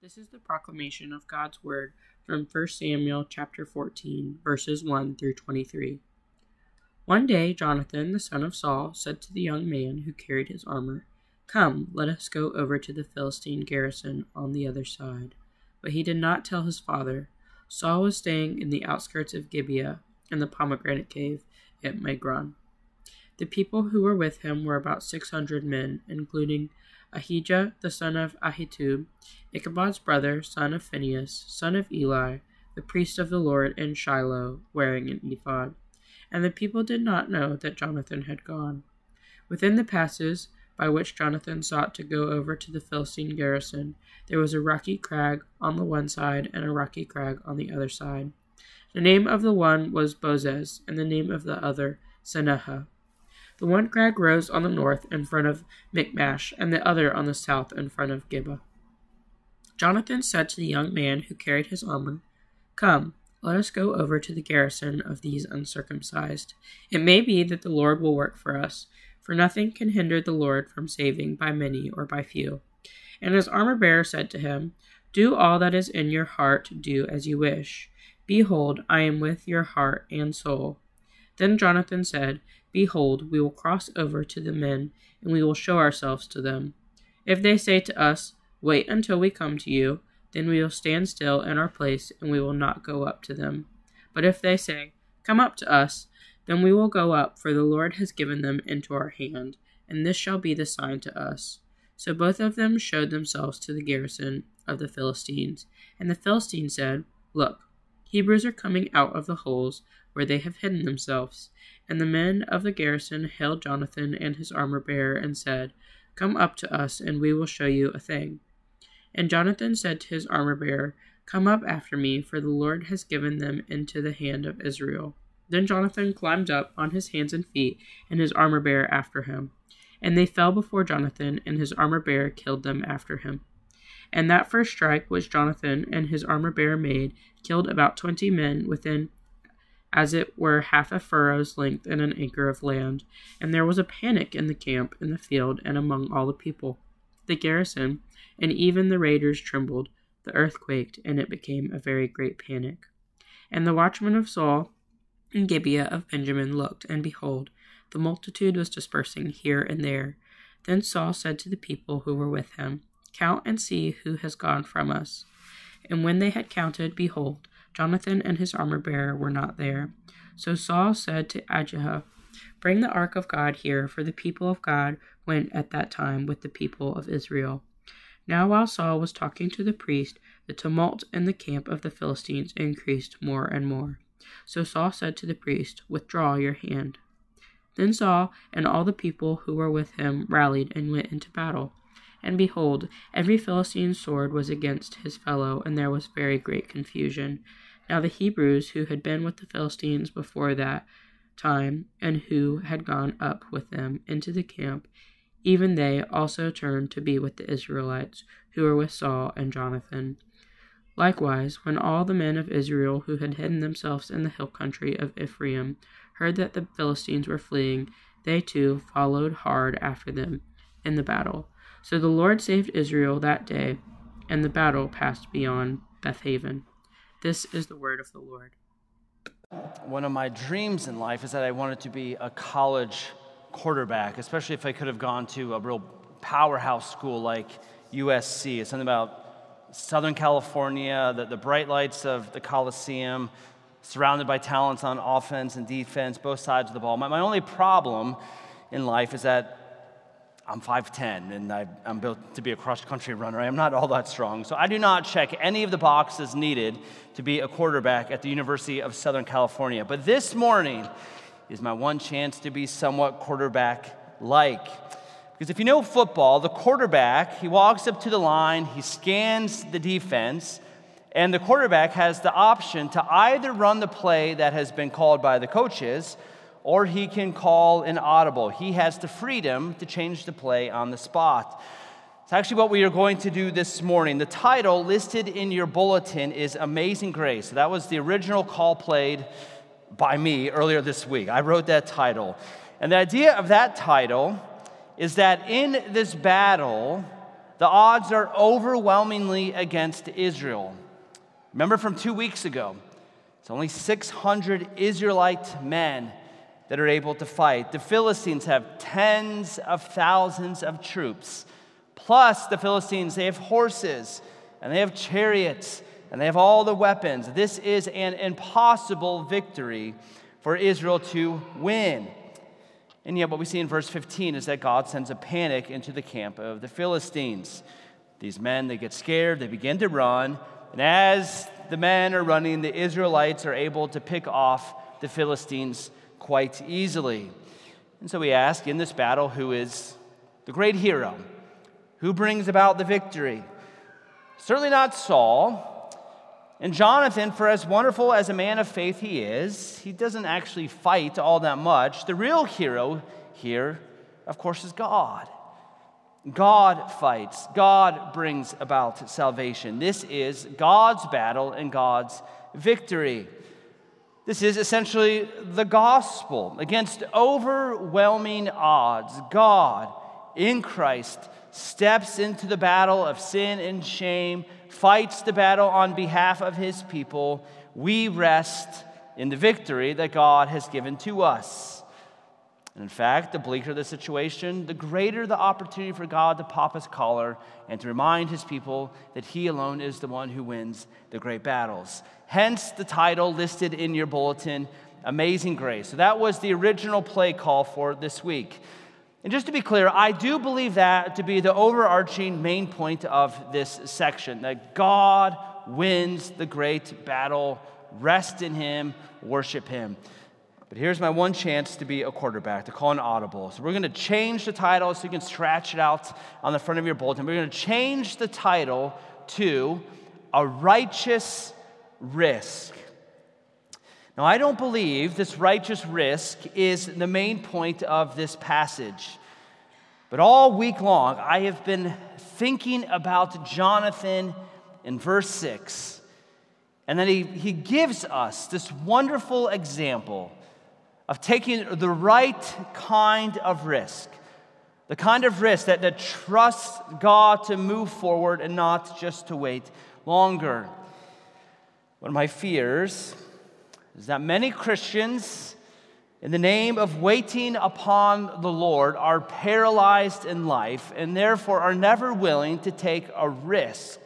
This is the proclamation of God's word from 1 Samuel chapter 14, verses 1 through 23. One day Jonathan, the son of Saul, said to the young man who carried his armor, Come, let us go over to the Philistine garrison on the other side. But he did not tell his father. Saul was staying in the outskirts of Gibeah in the pomegranate cave at Migron. The people who were with him were about six hundred men, including Ahijah the son of Ahitub, Ichabod's brother, son of Phinehas, son of Eli, the priest of the Lord in Shiloh, wearing an ephod. And the people did not know that Jonathan had gone. Within the passes by which Jonathan sought to go over to the Philistine garrison, there was a rocky crag on the one side and a rocky crag on the other side. The name of the one was Bozez, and the name of the other Seneh. The one crag rose on the north in front of Michmash, and the other on the south in front of Gibeah. Jonathan said to the young man who carried his armor, Come, let us go over to the garrison of these uncircumcised. It may be that the Lord will work for us, for nothing can hinder the Lord from saving by many or by few. And his armor bearer said to him, Do all that is in your heart, do as you wish. Behold, I am with your heart and soul. Then Jonathan said, Behold, we will cross over to the men, and we will show ourselves to them. If they say to us, Wait until we come to you, then we will stand still in our place, and we will not go up to them. But if they say, Come up to us, then we will go up, for the Lord has given them into our hand, and this shall be the sign to us. So both of them showed themselves to the garrison of the Philistines. And the Philistines said, Look, Hebrews are coming out of the holes where they have hidden themselves. And the men of the garrison hailed Jonathan and his armor bearer and said, Come up to us, and we will show you a thing. And Jonathan said to his armor bearer, Come up after me, for the Lord has given them into the hand of Israel. Then Jonathan climbed up on his hands and feet, and his armor bearer after him. And they fell before Jonathan, and his armor bearer killed them after him. And that first strike which Jonathan and his armor bearer made killed about twenty men within as it were half a furrow's length in an acre of land, and there was a panic in the camp, in the field, and among all the people. The garrison, and even the raiders trembled, the earth quaked, and it became a very great panic. And the watchmen of Saul and Gibeah of Benjamin looked, and behold, the multitude was dispersing here and there. Then Saul said to the people who were with him, Count and see who has gone from us. And when they had counted, behold, Jonathan and his armor bearer were not there. So Saul said to Ahijah, Bring the ark of God here, for the people of God went at that time with the people of Israel. Now, while Saul was talking to the priest, the tumult in the camp of the Philistines increased more and more. So Saul said to the priest, Withdraw your hand. Then Saul and all the people who were with him rallied and went into battle. And behold, every Philistine's sword was against his fellow, and there was very great confusion. Now the Hebrews who had been with the Philistines before that time, and who had gone up with them into the camp, even they also turned to be with the Israelites who were with Saul and Jonathan. Likewise, when all the men of Israel who had hidden themselves in the hill country of Ephraim heard that the Philistines were fleeing, they too followed hard after them in the battle. So the Lord saved Israel that day, and the battle passed beyond Bethaven. This is the word of the Lord. One of my dreams in life is that I wanted to be a college quarterback, especially if I could have gone to a real powerhouse school like USC. It's something about Southern California, the, the bright lights of the Coliseum, surrounded by talents on offense and defense, both sides of the ball. My, my only problem in life is that I'm 5'10 and I, am built to be a cross country runner. I'm not all that strong. So I do not check any of the boxes needed to be a quarterback at the University of Southern California. But this morning is my one chance to be somewhat quarterback like. Because if you know football, the quarterback, he walks up to the line, he scans the defense, and the quarterback has the option to either run the play that has been called by the coaches or he can call an audible. He has the freedom to change the play on the spot. It's actually what we are going to do this morning. The title listed in your bulletin is Amazing Grace. That was the original call played by me earlier this week. I wrote that title. And the idea of that title is that in this battle the odds are overwhelmingly against Israel. Remember from two weeks ago, it's only 600 Israelite men that are able to fight. The Philistines have tens of thousands of troops. Plus, the Philistines, they have horses and they have chariots and they have all the weapons. This is an impossible victory for Israel to win. And yet, what we see in verse 15 is that God sends a panic into the camp of the Philistines. These men, they get scared, they begin to run, and as the men are running, the Israelites are able to pick off the Philistines quite easily. And so we ask in this battle who is the great hero? Who brings about the victory? Certainly not Saul. And Jonathan, for as wonderful as a man of faith he is, he doesn't actually fight all that much. The real hero here, of course, is God. God fights, God brings about salvation. This is God's battle and God's victory. This is essentially the gospel. Against overwhelming odds, God in Christ steps into the battle of sin and shame fights the battle on behalf of his people, we rest in the victory that God has given to us. And in fact, the bleaker the situation, the greater the opportunity for God to pop his collar and to remind his people that he alone is the one who wins the great battles. Hence the title listed in your bulletin, Amazing Grace. So that was the original play call for this week. And just to be clear, I do believe that to be the overarching main point of this section that God wins the great battle, rest in Him, worship Him. But here's my one chance to be a quarterback, to call an audible. So we're going to change the title so you can scratch it out on the front of your bulletin. We're going to change the title to A Righteous Risk. Now, I don't believe this righteous risk is the main point of this passage. But all week long, I have been thinking about Jonathan in verse 6. And then he, he gives us this wonderful example of taking the right kind of risk, the kind of risk that, that trusts God to move forward and not just to wait longer. One of my fears is that many Christians, in the name of waiting upon the Lord, are paralyzed in life and therefore are never willing to take a risk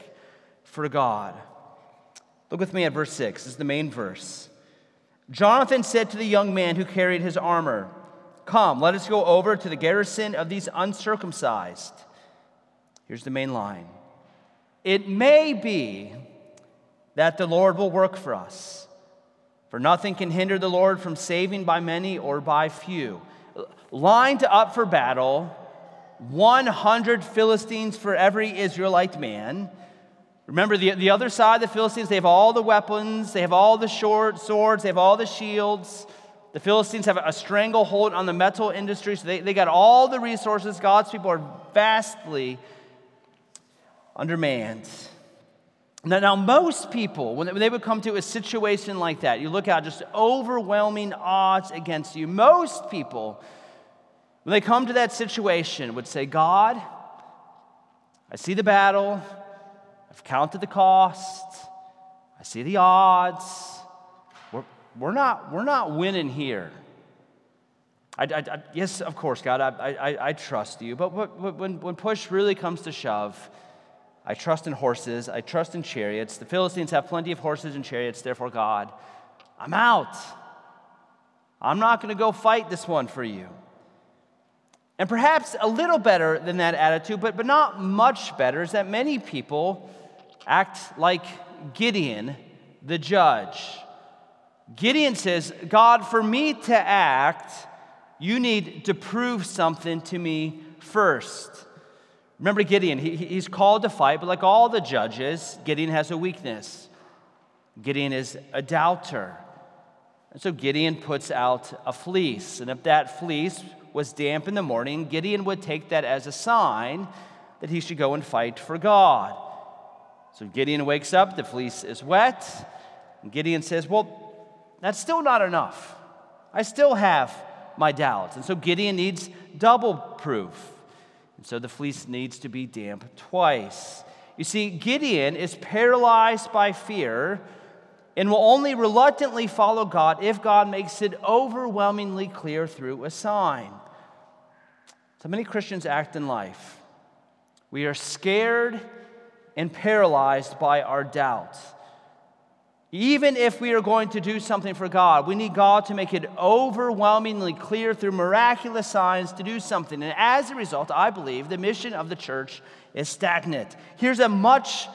for God. Look with me at verse 6. This is the main verse. Jonathan said to the young man who carried his armor, Come, let us go over to the garrison of these uncircumcised. Here's the main line It may be that the Lord will work for us for nothing can hinder the Lord from saving by many or by few. Lined up for battle, 100 Philistines for every Israelite man. Remember, the, the other side, the Philistines, they have all the weapons, they have all the short swords, they have all the shields. The Philistines have a stranglehold on the metal industry, so they, they got all the resources. God's people are vastly undermanned. Now, now, most people, when they would come to a situation like that, you look out just overwhelming odds against you. Most people, when they come to that situation, would say, God, I see the battle, I've counted the cost, I see the odds. We're, we're, not, we're not winning here. I, I, I, yes, of course, God, I, trust you, but when, when push really comes to shove, I trust in horses. I trust in chariots. The Philistines have plenty of horses and chariots, therefore, God, I'm out. I'm not going to go fight this one for you. And perhaps a little better than that attitude, but, but not much better, is that many people act like Gideon, the judge. Gideon says, God, for me to act, you need to prove something to me first. Remember Gideon, he, he's called to fight, but like all the judges, Gideon has a weakness. Gideon is a doubter. And so Gideon puts out a fleece. And if that fleece was damp in the morning, Gideon would take that as a sign that he should go and fight for God. So Gideon wakes up, the fleece is wet. And Gideon says, Well, that's still not enough. I still have my doubts. And so Gideon needs double proof. So the fleece needs to be damp twice. You see, Gideon is paralyzed by fear and will only reluctantly follow God if God makes it overwhelmingly clear through a sign. So many Christians act in life. We are scared and paralyzed by our doubts. Even if we are going to do something for God, we need God to make it overwhelmingly clear through miraculous signs to do something. And as a result, I believe the mission of the church is stagnant. Here's a much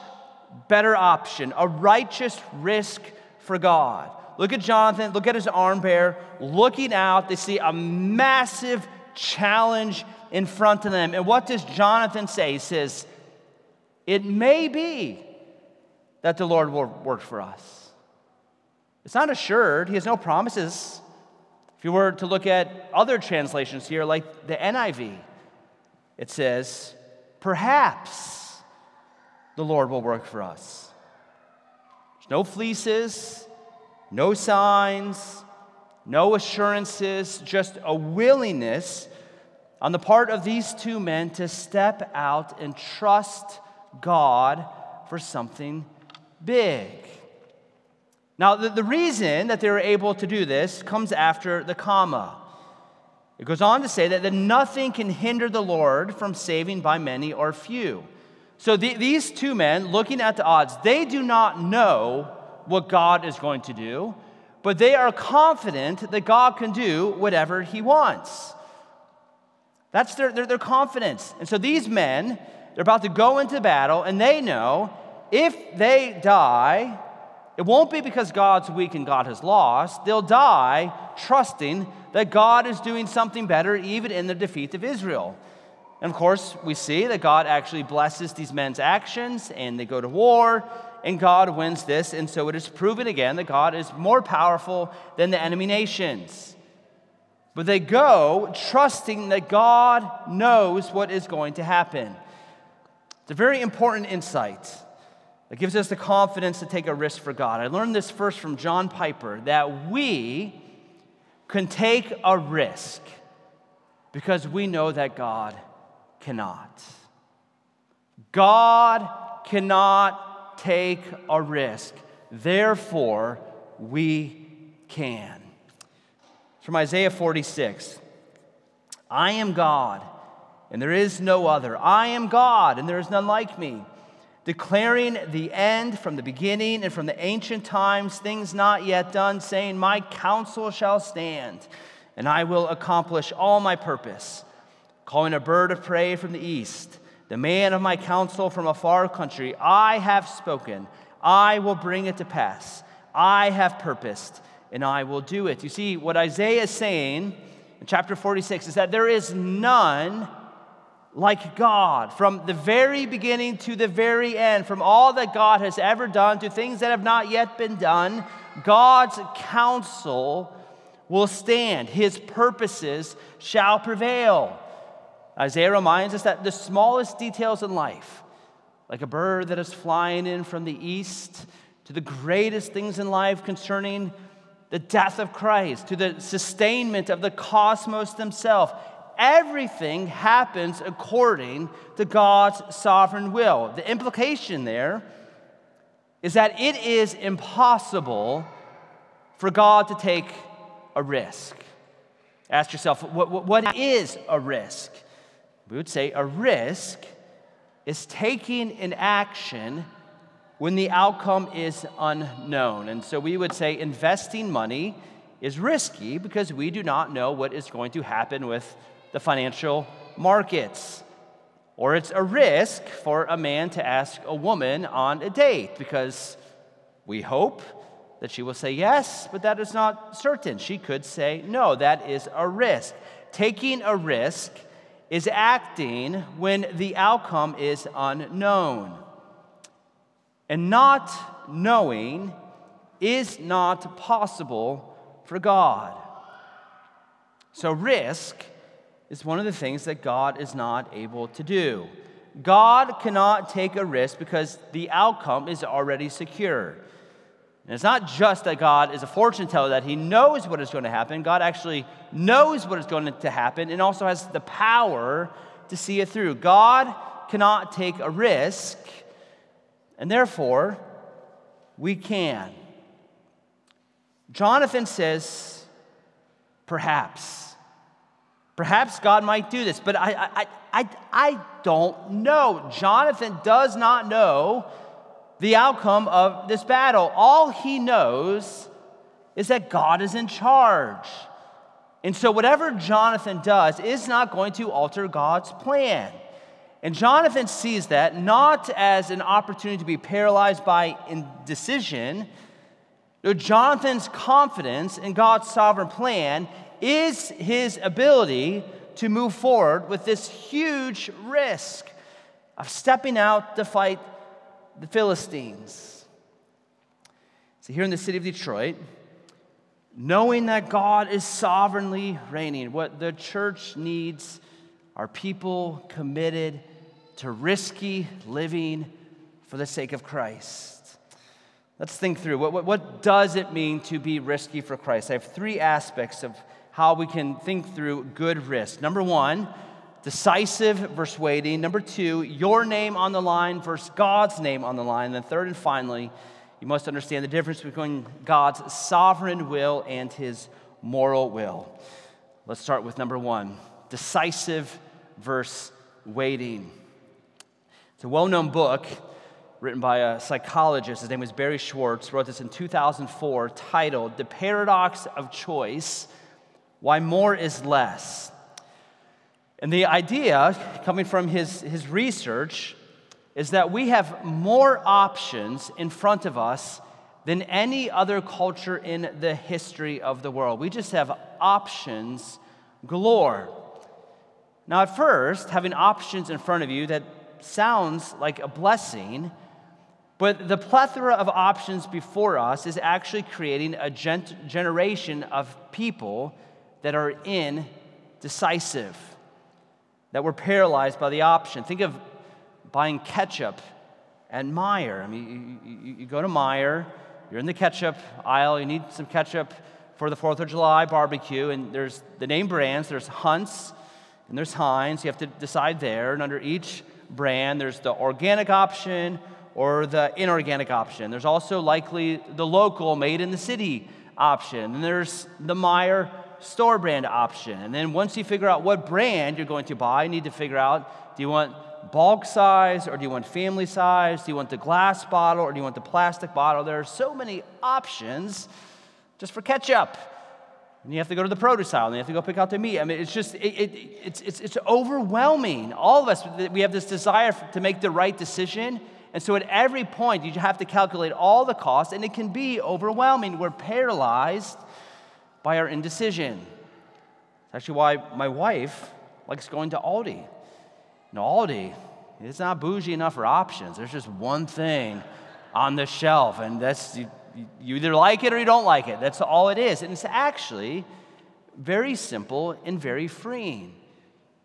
better option a righteous risk for God. Look at Jonathan, look at his arm bear, looking out, they see a massive challenge in front of them. And what does Jonathan say? He says, It may be that the Lord will work for us. It's not assured, he has no promises. If you were to look at other translations here, like the NIV, it says, Perhaps the Lord will work for us. There's no fleeces, no signs, no assurances, just a willingness on the part of these two men to step out and trust God for something big. Now, the, the reason that they were able to do this comes after the comma. It goes on to say that, that nothing can hinder the Lord from saving by many or few. So the, these two men, looking at the odds, they do not know what God is going to do, but they are confident that God can do whatever he wants. That's their, their, their confidence. And so these men, they're about to go into battle, and they know if they die, it won't be because God's weak and God has lost. They'll die trusting that God is doing something better, even in the defeat of Israel. And of course, we see that God actually blesses these men's actions and they go to war, and God wins this. And so it is proven again that God is more powerful than the enemy nations. But they go trusting that God knows what is going to happen. It's a very important insight. That gives us the confidence to take a risk for God. I learned this first from John Piper that we can take a risk because we know that God cannot. God cannot take a risk. Therefore, we can. From Isaiah 46 I am God, and there is no other. I am God, and there is none like me declaring the end from the beginning and from the ancient times, things not yet done, saying, My counsel shall stand, and I will accomplish all my purpose. Calling a bird of prey from the east, the man of my counsel from a far country, I have spoken, I will bring it to pass. I have purposed, and I will do it. You see, what Isaiah is saying in chapter 46 is that there is none like God from the very beginning to the very end, from all that God has ever done to things that have not yet been done, God's counsel will stand. His purposes shall prevail. Isaiah reminds us that the smallest details in life, like a bird that is flying in from the east, to the greatest things in life concerning the death of Christ, to the sustainment of the cosmos themselves, everything happens according to God's sovereign will. The implication there is that it is impossible for God to take a risk. Ask yourself, what, what is a risk? We would say a risk is taking an action when the outcome is unknown. And so we would say investing money is risky because we do not know what is going to happen with the financial markets. Or it's a risk for a man to ask a woman on a date because we hope that she will say yes, but that is not certain. She could say no. That is a risk. Taking a risk is acting when the outcome is unknown. And not knowing is not possible for God. So, risk is one of the things that God is not able to do. God cannot take a risk because the outcome is already secure. And it's not just that God is a fortune teller, that He knows what is going to happen. God actually knows what is going to happen and also has the power to see it through. God cannot take a risk, and therefore, we can. Jonathan says, perhaps. Perhaps God might do this, but I, I, I, I don't know. Jonathan does not know the outcome of this battle. All he knows is that God is in charge. And so, whatever Jonathan does is not going to alter God's plan. And Jonathan sees that not as an opportunity to be paralyzed by indecision. No, Jonathan's confidence in God's sovereign plan is his ability to move forward with this huge risk of stepping out to fight the Philistines. So, here in the city of Detroit, knowing that God is sovereignly reigning, what the church needs are people committed to risky living for the sake of Christ. Let's think through what, what, what, does it mean to be risky for Christ? I have three aspects of how we can think through good risk. Number one, decisive versus waiting. Number two, your name on the line versus God's name on the line. And then third and finally, you must understand the difference between God's sovereign will and his moral will. Let's start with number one decisive versus waiting. It's a well known book written by a psychologist. His name was Barry Schwartz, wrote this in 2004, titled The Paradox of Choice Why More is Less. And the idea, coming from his, his research, is that we have more options in front of us than any other culture in the history of the world. We just have options galore. Now, at first, having options in front of you that sounds like a blessing, but the plethora of options before us is actually creating a generation of people that are indecisive, that were paralyzed by the option. Think of buying ketchup at Meijer. I mean, you, you, you go to Meijer, you're in the ketchup aisle, you need some ketchup for the 4th of July barbecue, and there's the name brands, there's Hunt's and there's Heinz. You have to decide there, and under each brand, there's the organic option or the inorganic option. There's also likely the local, made in the city option. And there's the Meijer store brand option. And then once you figure out what brand you're going to buy, you need to figure out do you want bulk size or do you want family size? Do you want the glass bottle or do you want the plastic bottle? There are so many options just for ketchup. And you have to go to the produce aisle and you have to go pick out the meat. I mean, it's just, it, it, it's, it's, it's overwhelming. All of us, we have this desire to make the right decision. And so at every point, you have to calculate all the costs, and it can be overwhelming. We're paralyzed by our indecision. It's actually why my wife likes going to Aldi. No, Aldi, it's not bougie enough for options. There's just one thing on the shelf, and that's you either like it or you don't like it. That's all it is. And it's actually very simple and very freeing.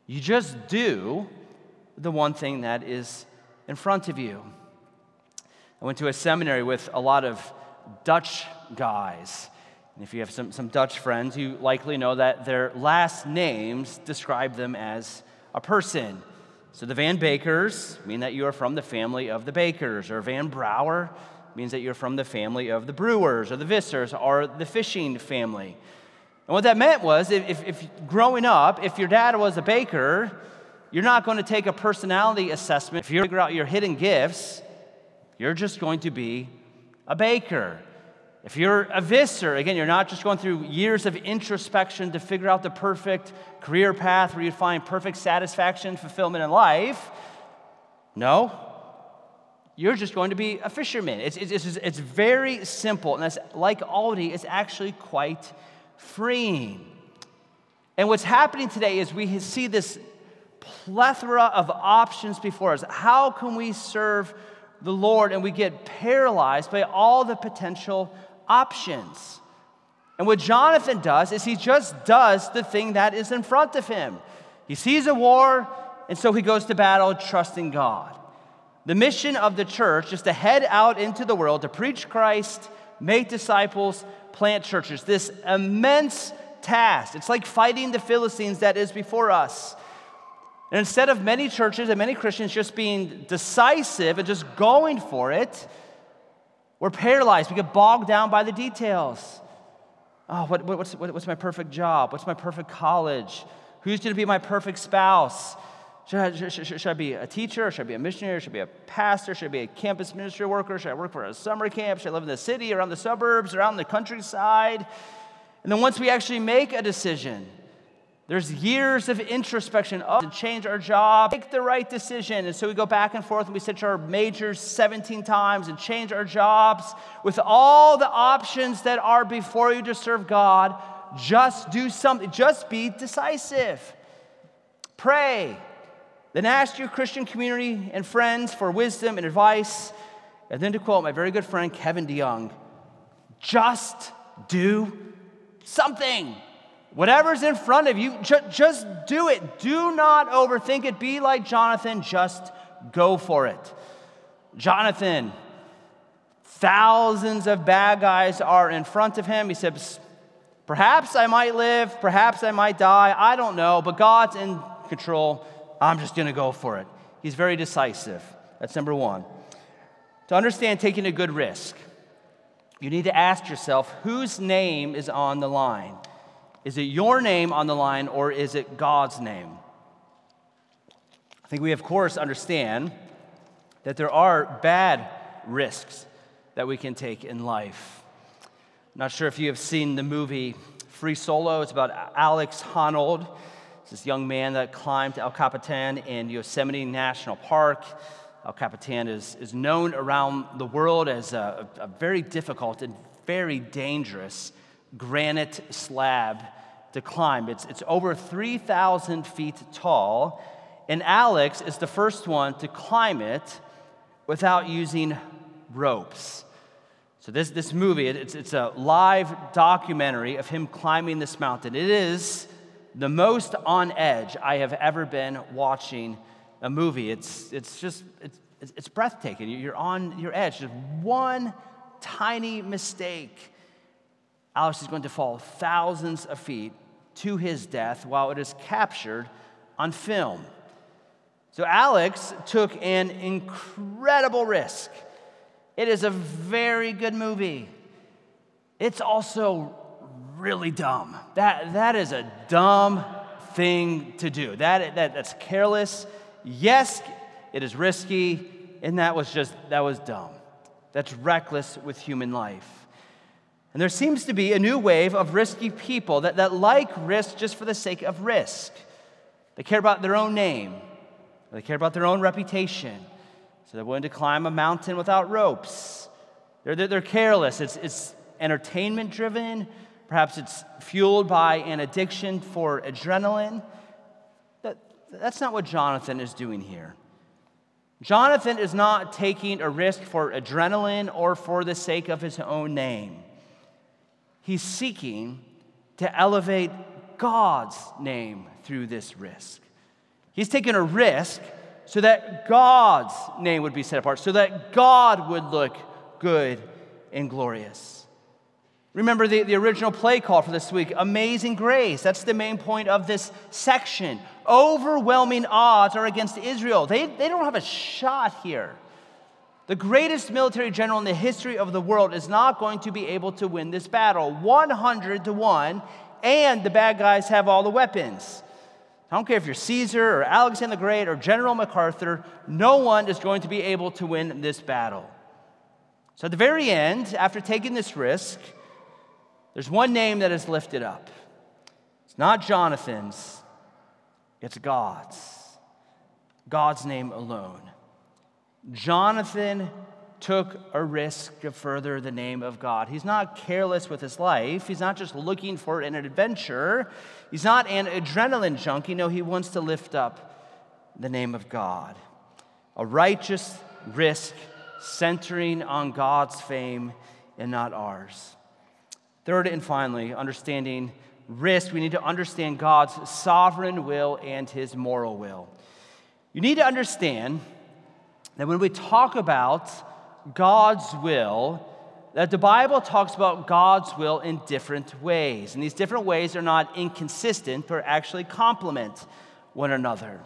You just do the one thing that is in front of you. I went to a seminary with a lot of Dutch guys. And if you have some, some Dutch friends, you likely know that their last names describe them as a person. So the Van Bakers mean that you are from the family of the Bakers, or Van Brouwer means that you're from the family of the brewers or the Vissers or the fishing family. And what that meant was if, if growing up, if your dad was a baker, you're not going to take a personality assessment. If you figure out your hidden gifts, you're just going to be a baker. If you're a visser, again, you're not just going through years of introspection to figure out the perfect career path where you find perfect satisfaction, fulfillment in life. No, you're just going to be a fisherman. It's, it's, it's, it's very simple. And that's like Aldi, it's actually quite freeing. And what's happening today is we see this plethora of options before us. How can we serve the Lord? And we get paralyzed by all the potential options. And what Jonathan does is he just does the thing that is in front of him. He sees a war, and so he goes to battle trusting God. The mission of the church is to head out into the world to preach Christ, make disciples, plant churches. This immense task. It's like fighting the Philistines that is before us. And instead of many churches and many Christians just being decisive and just going for it, we're paralyzed. We get bogged down by the details. Oh, what, what's, what's my perfect job? What's my perfect college? Who's going to be my perfect spouse? Should I, should, should, I, be a teacher? Should I be a missionary? Should I be a pastor? Should I be a campus ministry worker? Should I work for a summer camp? Should I live in the city, around the suburbs, around the countryside? And then once we actually make a decision, there's years of introspection oh, to change our job, make the right decision. And so we go back and forth and we switch our majors 17 times and change our jobs with all the options that are before you to serve God. Just do something, just be decisive. Pray. Then ask your Christian community and friends for wisdom and advice. And then to quote my very good friend Kevin DeYoung, just do something. Whatever's in front of you, ju- just do it. Do not overthink it. Be like Jonathan, just go for it. Jonathan, thousands of bad guys are in front of him. He says, Perhaps I might live, perhaps I might die, I don't know, but God's in control. I'm just to go for it. He's very decisive. That's number one. To understand taking a good risk, you need to ask yourself whose name is on the line? Is it your name on the line or is it God's name? I think we, of course, understand that there are bad risks that we can take in life. Not sure if you have seen the movie Free Solo. It's about Alex Honnold. It's this young man that climbed El Capitan in Yosemite National Park. El Capitan is, is known around the world as a, a very difficult and very dangerous granite slab to climb. It's, it's over 3,000 feet tall, and Alex is the first one to climb it without using ropes. So, this, this movie, it's, it's a live documentary of him climbing this mountain. It is the most on edge I have ever been watching a movie. It's, it's just, it's, it's breathtaking. You're on your edge. Just one tiny mistake. Alex is going to fall thousands of feet to his death while it is captured on film. So Alex took an incredible risk. It is a very good movie. It's also really dumb. That, that is a dumb thing to do. That, that, that's careless. Yes, it is risky, and that was just, that was dumb. That's reckless with human life. And there seems to be a new wave of risky people that, that like risk just for the sake of risk. They care about their own name, they care about their own reputation. So they're willing to climb a mountain without ropes. They're, they're, they're careless. It's, it's entertainment driven, Perhaps it's fueled by an addiction for adrenaline. That, that's not what Jonathan is doing here. Jonathan is not taking a risk for adrenaline or for the sake of his own name. He's seeking to elevate God's name through this risk. He's taking a risk so that God's name would be set apart, so that God would look good and glorious. Remember the, the original play call for this week Amazing Grace. That's the main point of this section. Overwhelming odds are against Israel. They, they don't have a shot here. The greatest military general in the history of the world is not going to be able to win this battle 100 to 1, and the bad guys have all the weapons. I don't care if you're Caesar or Alexander the Great or General MacArthur, no one is going to be able to win this battle. So at the very end, after taking this risk, there's one name that is lifted up. It's not Jonathan's, it's God's. God's name alone. Jonathan took a risk to further the name of God. He's not careless with his life. He's not just looking for an adventure. He's not an adrenaline junkie. No, he wants to lift up the name of God. A righteous risk centering on God's fame and not ours. Third and finally, understanding risk, we need to understand God's sovereign will and his moral will. You need to understand that when we talk about God's will, that the Bible talks about God's will in different ways. And these different ways are not inconsistent, but actually complement one another.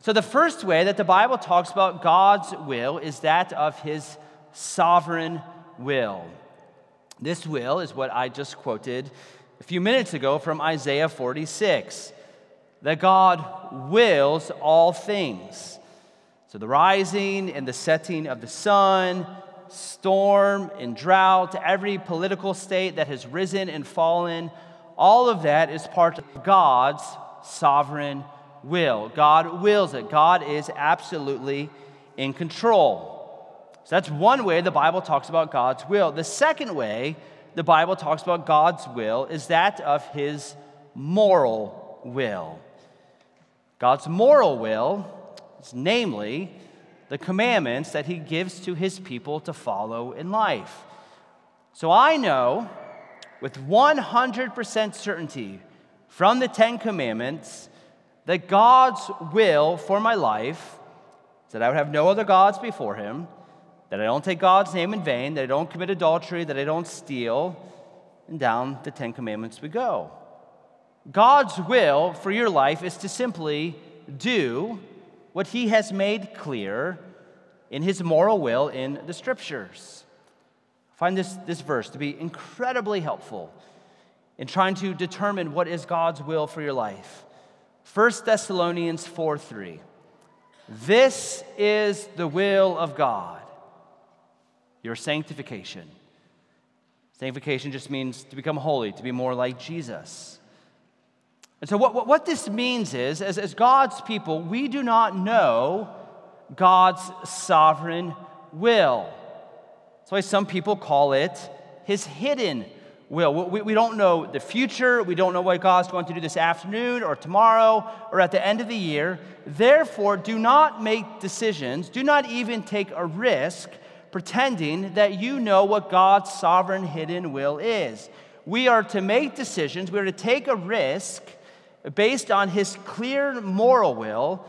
So, the first way that the Bible talks about God's will is that of his sovereign will. This will is what I just quoted a few minutes ago from Isaiah 46 that God wills all things. So, the rising and the setting of the sun, storm and drought, every political state that has risen and fallen, all of that is part of God's sovereign will. God wills it. God is absolutely in control. So that's one way the Bible talks about God's will. The second way the Bible talks about God's will is that of his moral will. God's moral will namely the commandments that he gives to his people to follow in life. So I know with 100% certainty from the Ten Commandments that God's will for my life is that I would have no other gods before him, that I don't take God's name in vain, that I don't commit adultery, that I don't steal, and down the Ten Commandments we go. God's will for your life is to simply do what he has made clear in his moral will in the scriptures. I find this, this verse to be incredibly helpful in trying to determine what is God's will for your life. 1 Thessalonians 4 3. This is the will of God, your sanctification. Sanctification just means to become holy, to be more like Jesus. And so, what, what, what this means is, as, as God's people, we do not know God's sovereign will. That's why some people call it his hidden will. We, we don't know the future. We don't know what God's going to do this afternoon or tomorrow or at the end of the year. Therefore, do not make decisions, do not even take a risk pretending that you know what God's sovereign hidden will is. We are to make decisions, we are to take a risk based on his clear moral will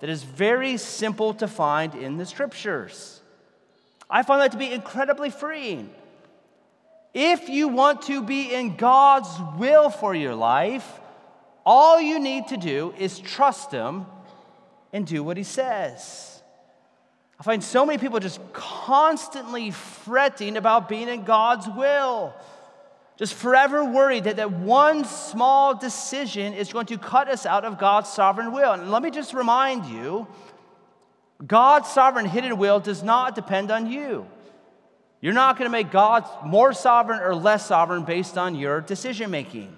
that is very simple to find in the scriptures. I find that to be incredibly freeing. If you want to be in God's will for your life, all you need to do is trust Him and do what He says. I find so many people just constantly fretting about being in God's will just forever worried that, that one small decision is going to cut us out of God's sovereign will. And let me just remind you God's sovereign hidden will does not depend on you. You're not going to make God more sovereign or less sovereign based on your decision making.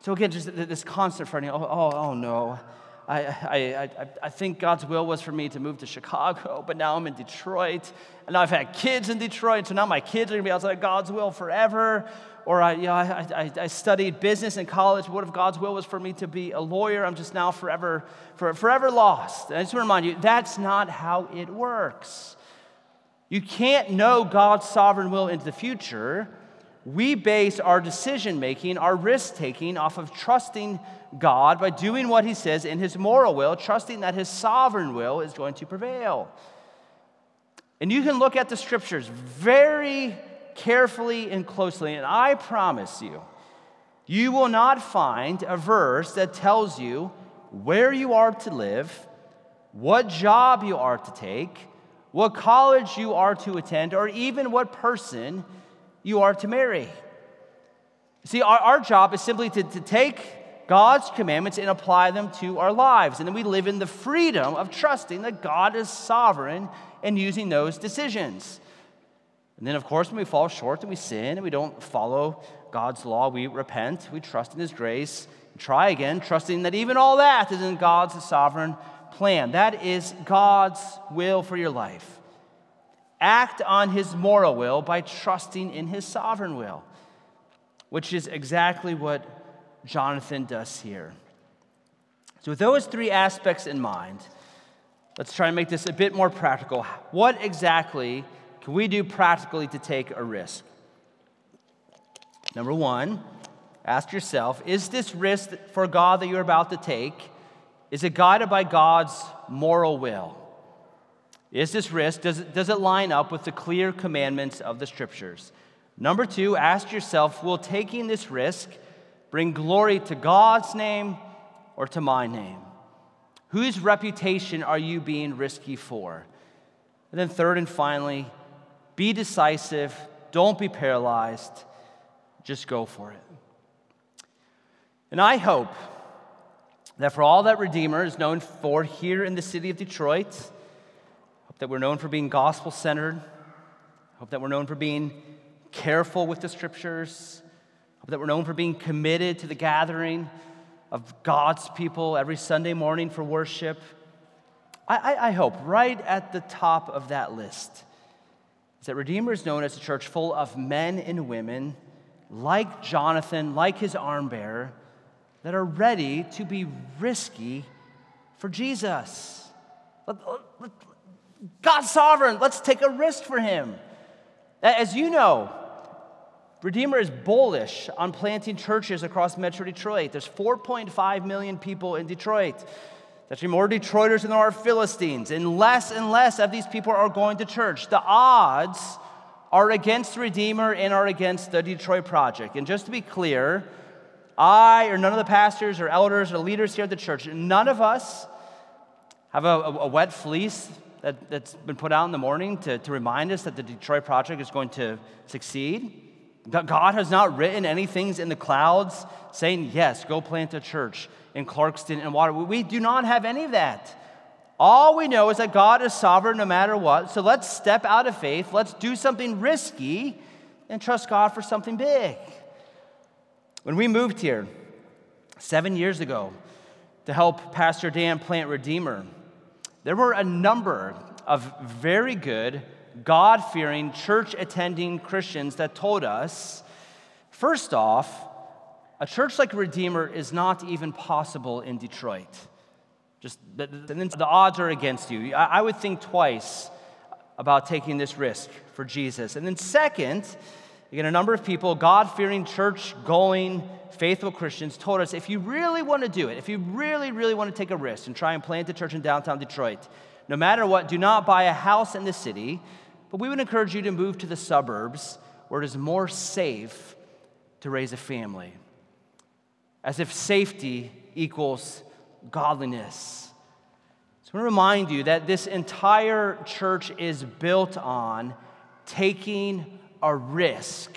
So, again, just this constant fretting oh, oh, oh no. I, I, I, I think God's will was for me to move to Chicago, but now I'm in Detroit. And now I've had kids in Detroit, so now my kids are going to be outside God's will forever or I, you know, I, I, I, studied business in college. What if God's will was for me to be a lawyer? I'm just now forever, for, forever lost. And I just want to remind you, that's not how it works. You can't know God's sovereign will into the future. We base our decision making, our risk taking, off of trusting God by doing what He says in His moral will, trusting that His sovereign will is going to prevail. And you can look at the scriptures very carefully and closely, and I promise you, you will not find a verse that tells you where you are to live, what job you are to take, what college you are to attend, or even what person you are to marry. See, our, our job is simply to, to take God's commandments and apply them to our lives. And then we live in the freedom of trusting that God is sovereign and using those decisions. And then, of course, when we fall short and we sin and we don't follow God's law, we repent, we trust in His grace, try again, trusting that even all that is in God's sovereign plan. That is God's will for your life. Act on His moral will by trusting in His sovereign will, which is exactly what Jonathan does here. So, with those three aspects in mind, let's try and make this a bit more practical. What exactly can we do practically to take a risk? Number one, ask yourself is this risk for God that you're about to take? Is it guided by God's moral will? Is this risk, does it, does it line up with the clear commandments of the scriptures? Number two, ask yourself will taking this risk bring glory to God's name or to my name? Whose reputation are you being risky for? And then, third and finally, be decisive. Don't be paralyzed. Just go for it. And I hope that for all that Redeemer is known for here in the city of Detroit, hope that we're known for being gospel centered, hope that we're known for being careful with the scriptures, hope that we're known for being committed to the gathering of God's people every Sunday morning for worship. I, I, I hope right at the top of that list is that Redeemer is known as a church full of men and women like Jonathan, like his arm bearer, that are ready to be risky for Jesus. God's sovereign. Let's take a risk for him. As you know, Redeemer is bullish on planting churches across Metro Detroit. There's 4.5 million people in Detroit. There's more Detroiters than there are Philistines, and less and less of these people are going to church. The odds are against Redeemer and are against the Detroit Project. And just to be clear, I or none of the pastors or elders or leaders here at the church, none of us have a, a, a wet fleece that, has been put out in the morning to, to remind us that the Detroit Project is going to succeed. God has not written any things in the clouds saying, yes, go plant a church in Clarkston and water. We do not have any of that. All we know is that God is sovereign no matter what. So let's step out of faith. Let's do something risky and trust God for something big. When we moved here seven years ago to help Pastor Dan plant Redeemer, there were a number of very good God fearing, church attending Christians that told us first off, a church like Redeemer is not even possible in Detroit. Just the, the odds are against you. I would think twice about taking this risk for Jesus. And then, second, again, a number of people, God fearing, church going, faithful Christians, told us if you really want to do it, if you really, really want to take a risk and try and plant a church in downtown Detroit, no matter what, do not buy a house in the city, but we would encourage you to move to the suburbs where it is more safe to raise a family. As if safety equals godliness. So I want to remind you that this entire church is built on taking a risk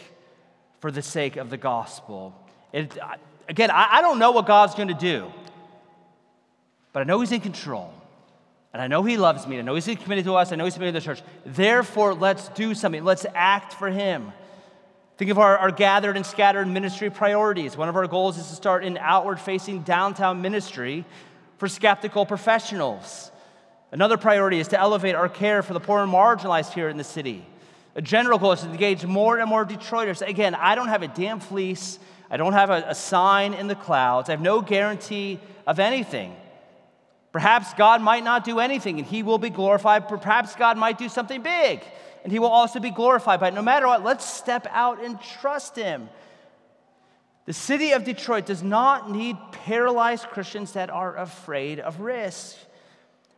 for the sake of the gospel. It, again, I, I don't know what God's going to do, but I know He's in control. And I know He loves me. I know He's committed to us. I know He's committed to the church. Therefore, let's do something. Let's act for Him. Think of our, our gathered and scattered ministry priorities. One of our goals is to start an outward facing downtown ministry for skeptical professionals. Another priority is to elevate our care for the poor and marginalized here in the city. A general goal is to engage more and more Detroiters. Again, I don't have a damn fleece. I don't have a, a sign in the clouds. I have no guarantee of anything. Perhaps God might not do anything and he will be glorified. Perhaps God might do something big and he will also be glorified. by it. no matter what, let's step out and trust him. The city of Detroit does not need paralyzed Christians that are afraid of risk.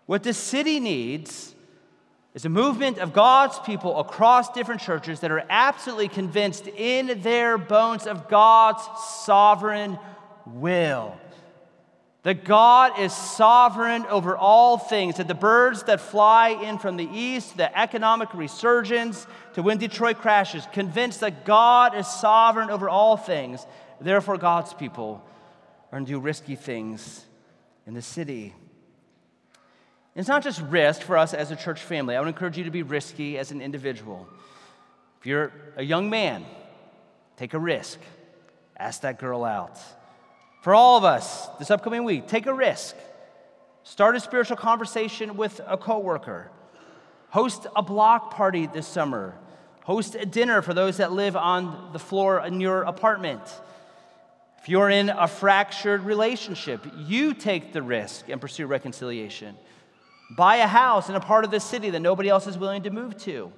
What the city needs is a movement of God's people across different churches that are absolutely convinced in their bones of God's sovereign will that God is sovereign over all things, that the birds that fly in from the east, the economic resurgence, to when Detroit crashes, convinced that God is sovereign over all things. Therefore, God's people are going to do risky things in the city. It's not just risk for us as a church family. I would encourage you to be risky as an individual. If you're a young man, take a risk. Ask that girl out. For all of us this upcoming week, take a risk. Start a spiritual conversation with a coworker. Host a block party this summer. Host a dinner for those that live on the floor in your apartment. If you're in a fractured relationship, you take the risk and pursue reconciliation. Buy a house in a part of the city that nobody else is willing to move to.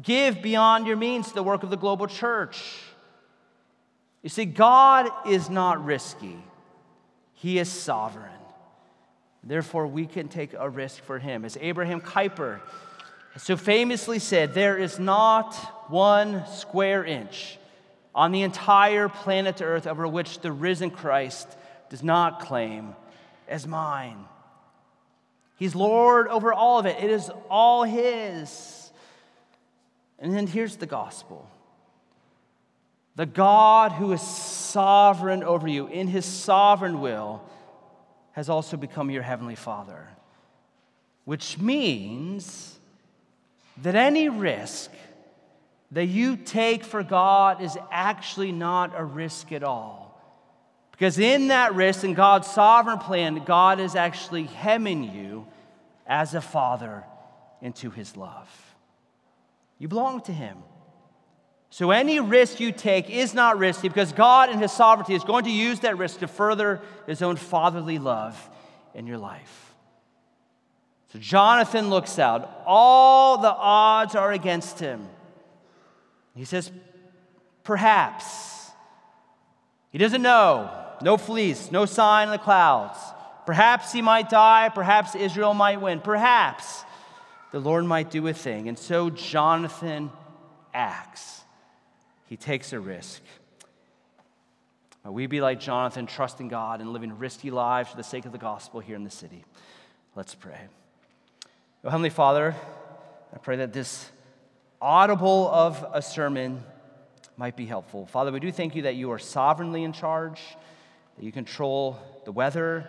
Give beyond your means to the work of the global church. You see, God is not risky, He is sovereign. Therefore, we can take a risk for Him. As Abraham Kuyper so famously said, there is not one square inch on the entire planet Earth over which the risen Christ does not claim as mine. He's Lord over all of it, it is all His. And then here's the gospel the God who is sovereign over you in His sovereign will has also become your heavenly Father, which means that any risk that you take for God is actually not a risk at all. Because in that risk, in God's sovereign plan, God is actually hemming you as a father into his love. You belong to him. So any risk you take is not risky because God in his sovereignty is going to use that risk to further his own fatherly love in your life. So Jonathan looks out. All the odds are against him. He says, perhaps. He doesn't know. No fleece, no sign in the clouds. Perhaps he might die, perhaps Israel might win, perhaps the Lord might do a thing. And so Jonathan acts. He takes a risk. May we be like Jonathan, trusting God and living risky lives for the sake of the gospel here in the city. Let's pray. Oh, Heavenly Father, I pray that this audible of a sermon might be helpful. Father, we do thank you that you are sovereignly in charge that you control the weather,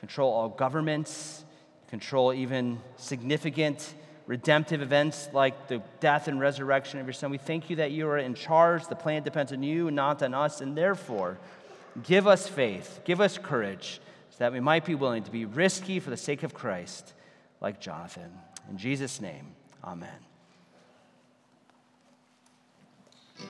control all governments, control even significant redemptive events like the death and resurrection of your son. We thank you that you are in charge. The plan depends on you, not on us. And therefore, give us faith, give us courage, so that we might be willing to be risky for the sake of Christ, like Jonathan. In Jesus' name, amen.